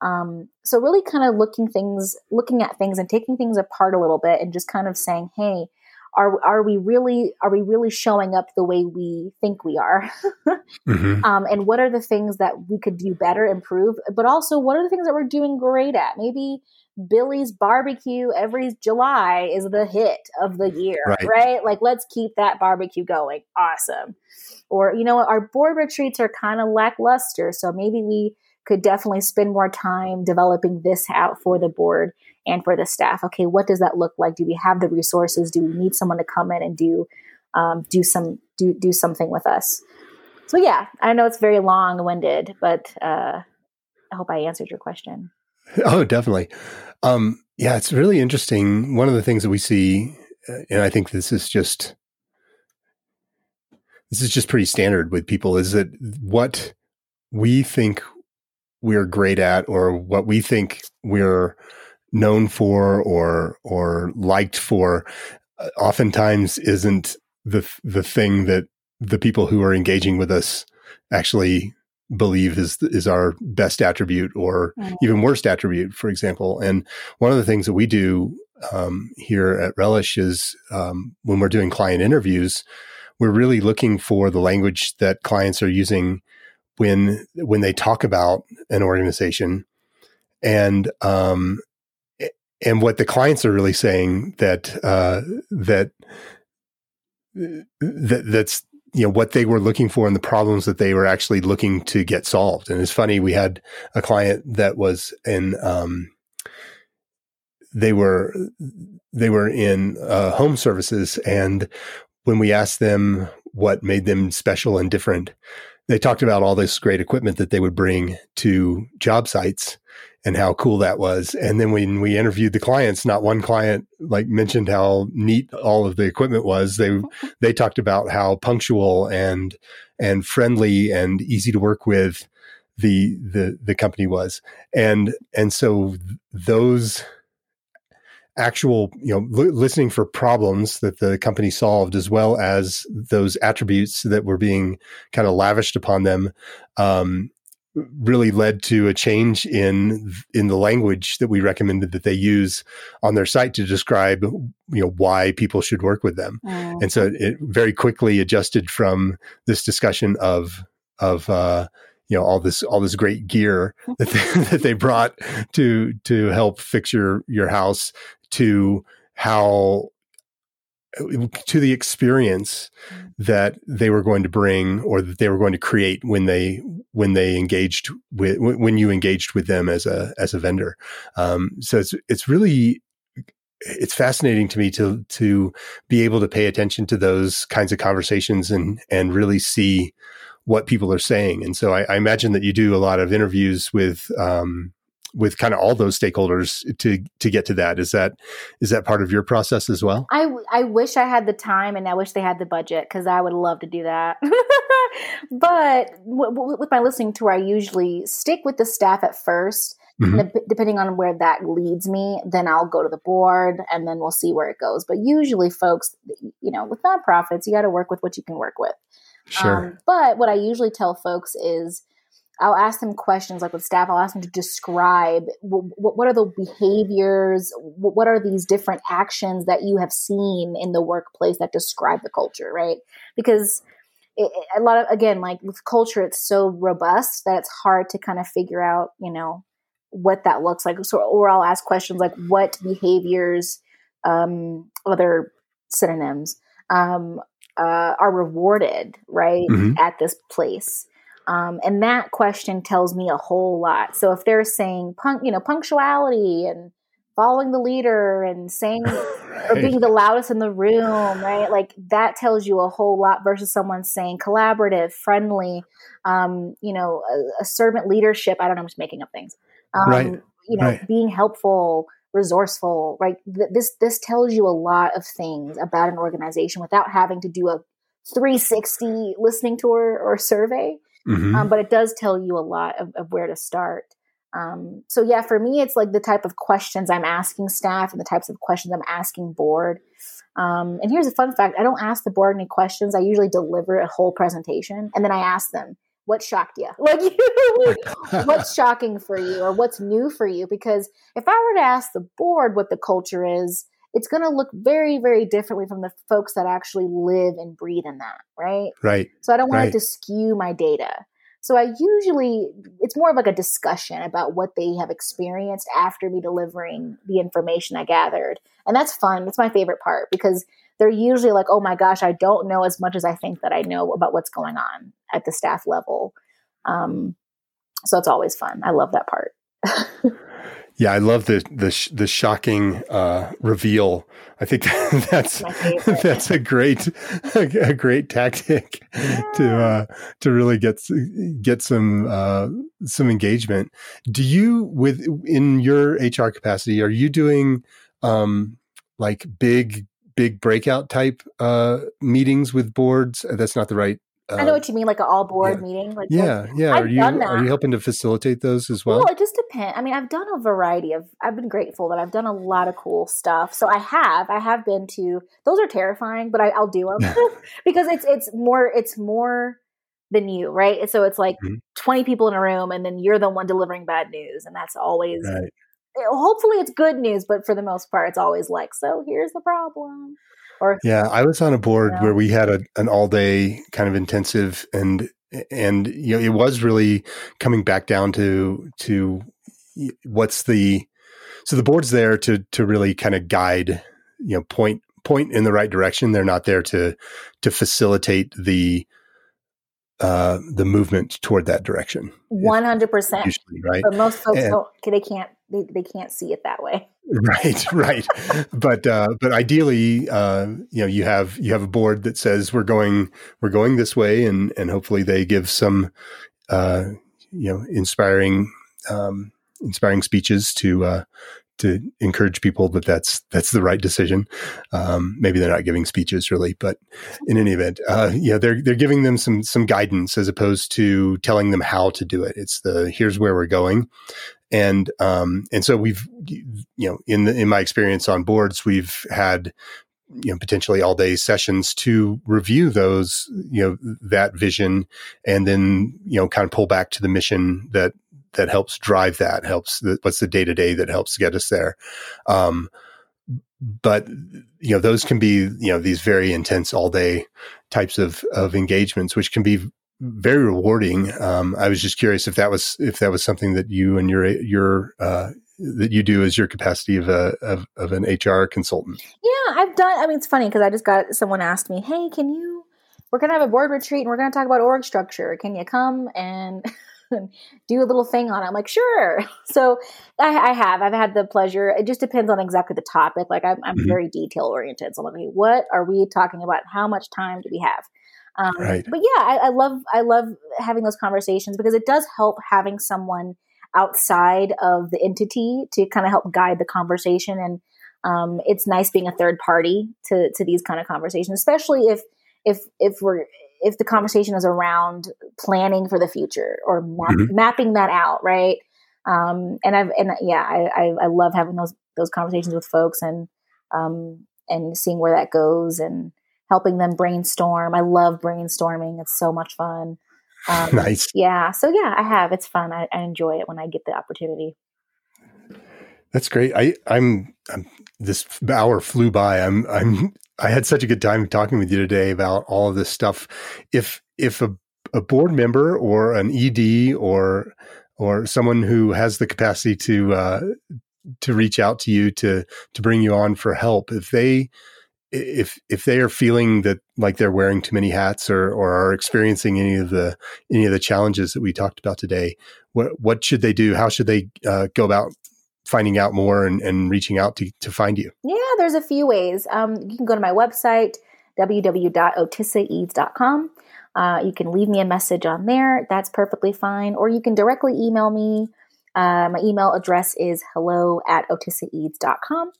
Um, so really kind of looking things, looking at things and taking things apart a little bit and just kind of saying, hey, are are we really are we really showing up the way we think we are mm-hmm. um, and what are the things that we could do better improve but also what are the things that we're doing great at maybe Billy's barbecue every July is the hit of the year, right. right? Like, let's keep that barbecue going. Awesome. Or, you know, our board retreats are kind of lackluster. So maybe we could definitely spend more time developing this out for the board and for the staff. Okay, what does that look like? Do we have the resources? Do we need someone to come in and do um, do some do do something with us? So yeah, I know it's very long winded, but uh, I hope I answered your question. Oh, definitely. Um, Yeah, it's really interesting. One of the things that we see, uh, and I think this is just this is just pretty standard with people, is that what we think we're great at, or what we think we're known for, or or liked for, uh, oftentimes isn't the the thing that the people who are engaging with us actually believe is is our best attribute or mm-hmm. even worst attribute, for example. And one of the things that we do um, here at Relish is um, when we're doing client interviews, we're really looking for the language that clients are using when when they talk about an organization, and um, and what the clients are really saying that uh, that that that's you know what they were looking for and the problems that they were actually looking to get solved. And it's funny, we had a client that was in um, they were they were in uh, home services, and when we asked them what made them special and different, they talked about all this great equipment that they would bring to job sites and how cool that was. And then when we interviewed the clients, not one client like mentioned how neat all of the equipment was. They they talked about how punctual and and friendly and easy to work with the the the company was. And and so those actual you know l- listening for problems that the company solved as well as those attributes that were being kind of lavished upon them um, really led to a change in in the language that we recommended that they use on their site to describe you know why people should work with them mm. and so it very quickly adjusted from this discussion of of uh, you know all this all this great gear that they, that they brought to to help fix your your house to how to the experience mm. that they were going to bring or that they were going to create when they when they engaged with when you engaged with them as a as a vendor um, so it's it's really it's fascinating to me to to be able to pay attention to those kinds of conversations and and really see what people are saying and so I, I imagine that you do a lot of interviews with um, with kind of all those stakeholders to to get to that. Is that is that part of your process as well? I I wish I had the time and I wish they had the budget because I would love to do that. but w- w- with my listening tour, I usually stick with the staff at 1st mm-hmm. depending on where that leads me, then I'll go to the board and then we'll see where it goes. But usually, folks, you know, with nonprofits, you got to work with what you can work with. Sure. Um, but what I usually tell folks is I'll ask them questions like with staff. I'll ask them to describe what, what are the behaviors, what are these different actions that you have seen in the workplace that describe the culture, right? Because it, a lot of again, like with culture, it's so robust that it's hard to kind of figure out, you know, what that looks like. So, or I'll ask questions like, what behaviors, um, other synonyms, um, uh, are rewarded, right, mm-hmm. at this place. Um, and that question tells me a whole lot. So if they're saying punk, you know, punctuality and following the leader and saying right. or being the loudest in the room, right? Like that tells you a whole lot versus someone saying collaborative, friendly, um, you know, a, a, servant leadership. I don't know, I'm just making up things. Um, right. You know, right. being helpful, resourceful, right? This this tells you a lot of things about an organization without having to do a 360 listening tour or survey. Mm-hmm. Um, but it does tell you a lot of, of where to start. Um, so yeah, for me, it's like the type of questions I'm asking staff and the types of questions I'm asking board. Um, and here's a fun fact: I don't ask the board any questions. I usually deliver a whole presentation, and then I ask them, "What shocked you? Like, you, what's shocking for you, or what's new for you?" Because if I were to ask the board what the culture is, it's going to look very, very differently from the folks that actually live and breathe in that, right? Right. So I don't want right. it to skew my data. So I usually, it's more of like a discussion about what they have experienced after me delivering the information I gathered. And that's fun. It's my favorite part because they're usually like, oh my gosh, I don't know as much as I think that I know about what's going on at the staff level. Um, so it's always fun. I love that part. Yeah, I love the the the shocking uh, reveal. I think that's that's a great a great tactic to uh, to really get get some uh, some engagement. Do you with in your HR capacity? Are you doing um, like big big breakout type uh, meetings with boards? That's not the right uh, I know what you mean, like an all board yeah. meeting. Like yeah, yeah. I've are you are you helping to facilitate those as well? Well, it just depends. I mean, I've done a variety of. I've been grateful that I've done a lot of cool stuff. So I have, I have been to. Those are terrifying, but I, will do them because it's it's more it's more than you, right? So it's like mm-hmm. twenty people in a room, and then you're the one delivering bad news, and that's always. Right. Hopefully, it's good news, but for the most part, it's always like, so here's the problem. Or yeah, I was on a board you know? where we had a, an all day kind of intensive and and you know it was really coming back down to to what's the so the board's there to to really kind of guide you know point point in the right direction. They're not there to to facilitate the uh the movement toward that direction 100% usually right? But most folks and, don't they can't they, they can't see it that way right right but uh but ideally uh you know you have you have a board that says we're going we're going this way and and hopefully they give some uh you know inspiring um inspiring speeches to uh to encourage people that that's that's the right decision. Um, maybe they're not giving speeches really, but in any event, uh, yeah, they're they're giving them some some guidance as opposed to telling them how to do it. It's the here's where we're going, and um, and so we've you know in the, in my experience on boards we've had you know potentially all day sessions to review those you know that vision and then you know kind of pull back to the mission that that helps drive that helps the, what's the day to day that helps get us there. Um, but you know those can be you know these very intense all day types of of engagements which can be very rewarding. Um, I was just curious if that was if that was something that you and your your uh, that you do as your capacity of a of, of, an HR consultant. Yeah, I've done. I mean, it's funny because I just got someone asked me, "Hey, can you? We're gonna have a board retreat and we're gonna talk about org structure. Can you come and?" do a little thing on it. I'm like, sure. So I, I, have. I've had the pleasure. It just depends on exactly the topic. Like I'm, I'm mm-hmm. very detail oriented. So I'm like, what are we talking about? How much time do we have? Um, right. But yeah, I, I love I love having those conversations because it does help having someone outside of the entity to kind of help guide the conversation and um, it's nice being a third party to to these kind of conversations especially if if if we're if the conversation is around planning for the future or map, mm-hmm. mapping that out right um, and i've and yeah I, I, I love having those those conversations with folks and um, and seeing where that goes and helping them brainstorm. I love brainstorming. It's so much fun. Um, nice. Yeah. So yeah, I have. It's fun. I, I, enjoy it when I get the opportunity. That's great. I, I'm, I'm, this hour flew by. I'm, I'm, I had such a good time talking with you today about all of this stuff. If, if a, a board member or an ED or, or someone who has the capacity to, uh, to reach out to you to, to bring you on for help, if they, if if they are feeling that like they're wearing too many hats or or are experiencing any of the any of the challenges that we talked about today, what what should they do? How should they uh, go about finding out more and, and reaching out to, to find you? Yeah, there's a few ways. Um, you can go to my website www.otissaeads.com. Uh, you can leave me a message on there. That's perfectly fine. Or you can directly email me uh, my email address is hello at otissaeads.com.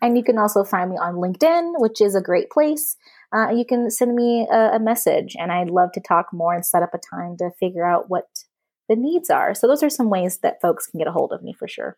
And you can also find me on LinkedIn, which is a great place. Uh, you can send me a, a, message, and I'd love to talk more and set up a time to figure out what the needs are. So, those are some ways that folks can get a hold of me for sure.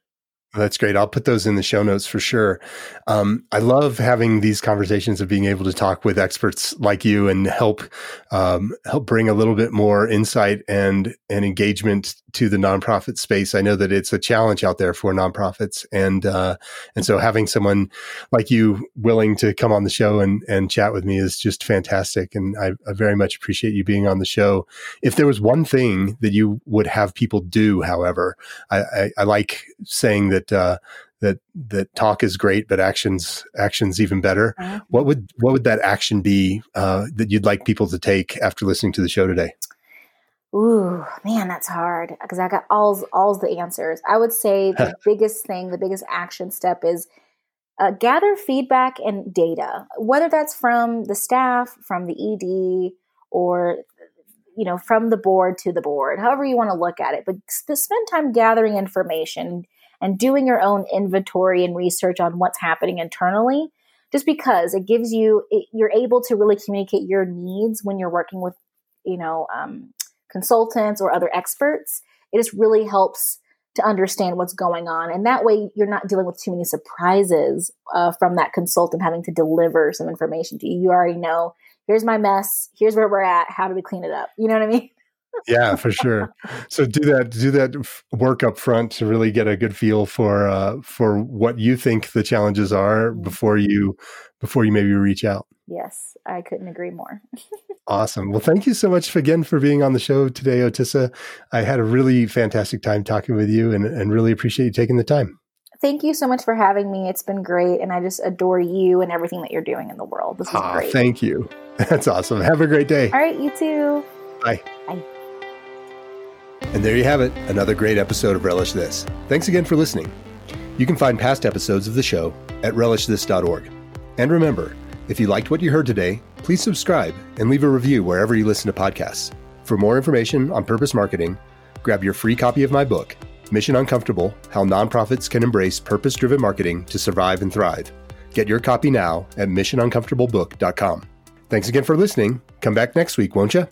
That's great. I'll put those in the show notes for sure. Um, I love having these conversations of being able to talk with experts like you and help um, help bring a little bit more insight and and engagement to the nonprofit space. I know that it's a challenge out there for nonprofits, and uh, and so having someone like you willing to come on the show and and chat with me is just fantastic. And I, I very much appreciate you being on the show. If there was one thing that you would have people do, however, I, I, I like saying that that uh, that that talk is great, but actions actions even better. Uh-huh. What would what would that action be uh, that you'd like people to take after listening to the show today? Ooh, man, that's hard because I got all all the answers. I would say the biggest thing, the biggest action step is uh, gather feedback and data, whether that's from the staff, from the ED, or you know from the board to the board, however you want to look at it. But spend time gathering information and doing your own inventory and research on what's happening internally. Just because it gives you, it, you're able to really communicate your needs when you're working with, you know, um, consultants or other experts. It just really helps to understand what's going on. And that way, you're not dealing with too many surprises uh, from that consultant having to deliver some information to you. You already know here's my mess, here's where we're at, how do we clean it up? You know what I mean? Yeah, for sure. So do that do that work up front to really get a good feel for uh, for what you think the challenges are mm-hmm. before you before you maybe reach out. Yes, I couldn't agree more. awesome. Well, thank you so much again for being on the show today, Otissa. I had a really fantastic time talking with you and, and really appreciate you taking the time. Thank you so much for having me. It's been great. And I just adore you and everything that you're doing in the world. This is oh, great. Thank you. That's awesome. Have a great day. All right, you too. Bye. Bye. And there you have it, another great episode of Relish This. Thanks again for listening. You can find past episodes of the show at relishthis.org. And remember, if you liked what you heard today, please subscribe and leave a review wherever you listen to podcasts. For more information on purpose marketing, grab your free copy of my book, Mission Uncomfortable How Nonprofits Can Embrace Purpose Driven Marketing to Survive and Thrive. Get your copy now at missionuncomfortablebook.com. Thanks again for listening. Come back next week, won't you?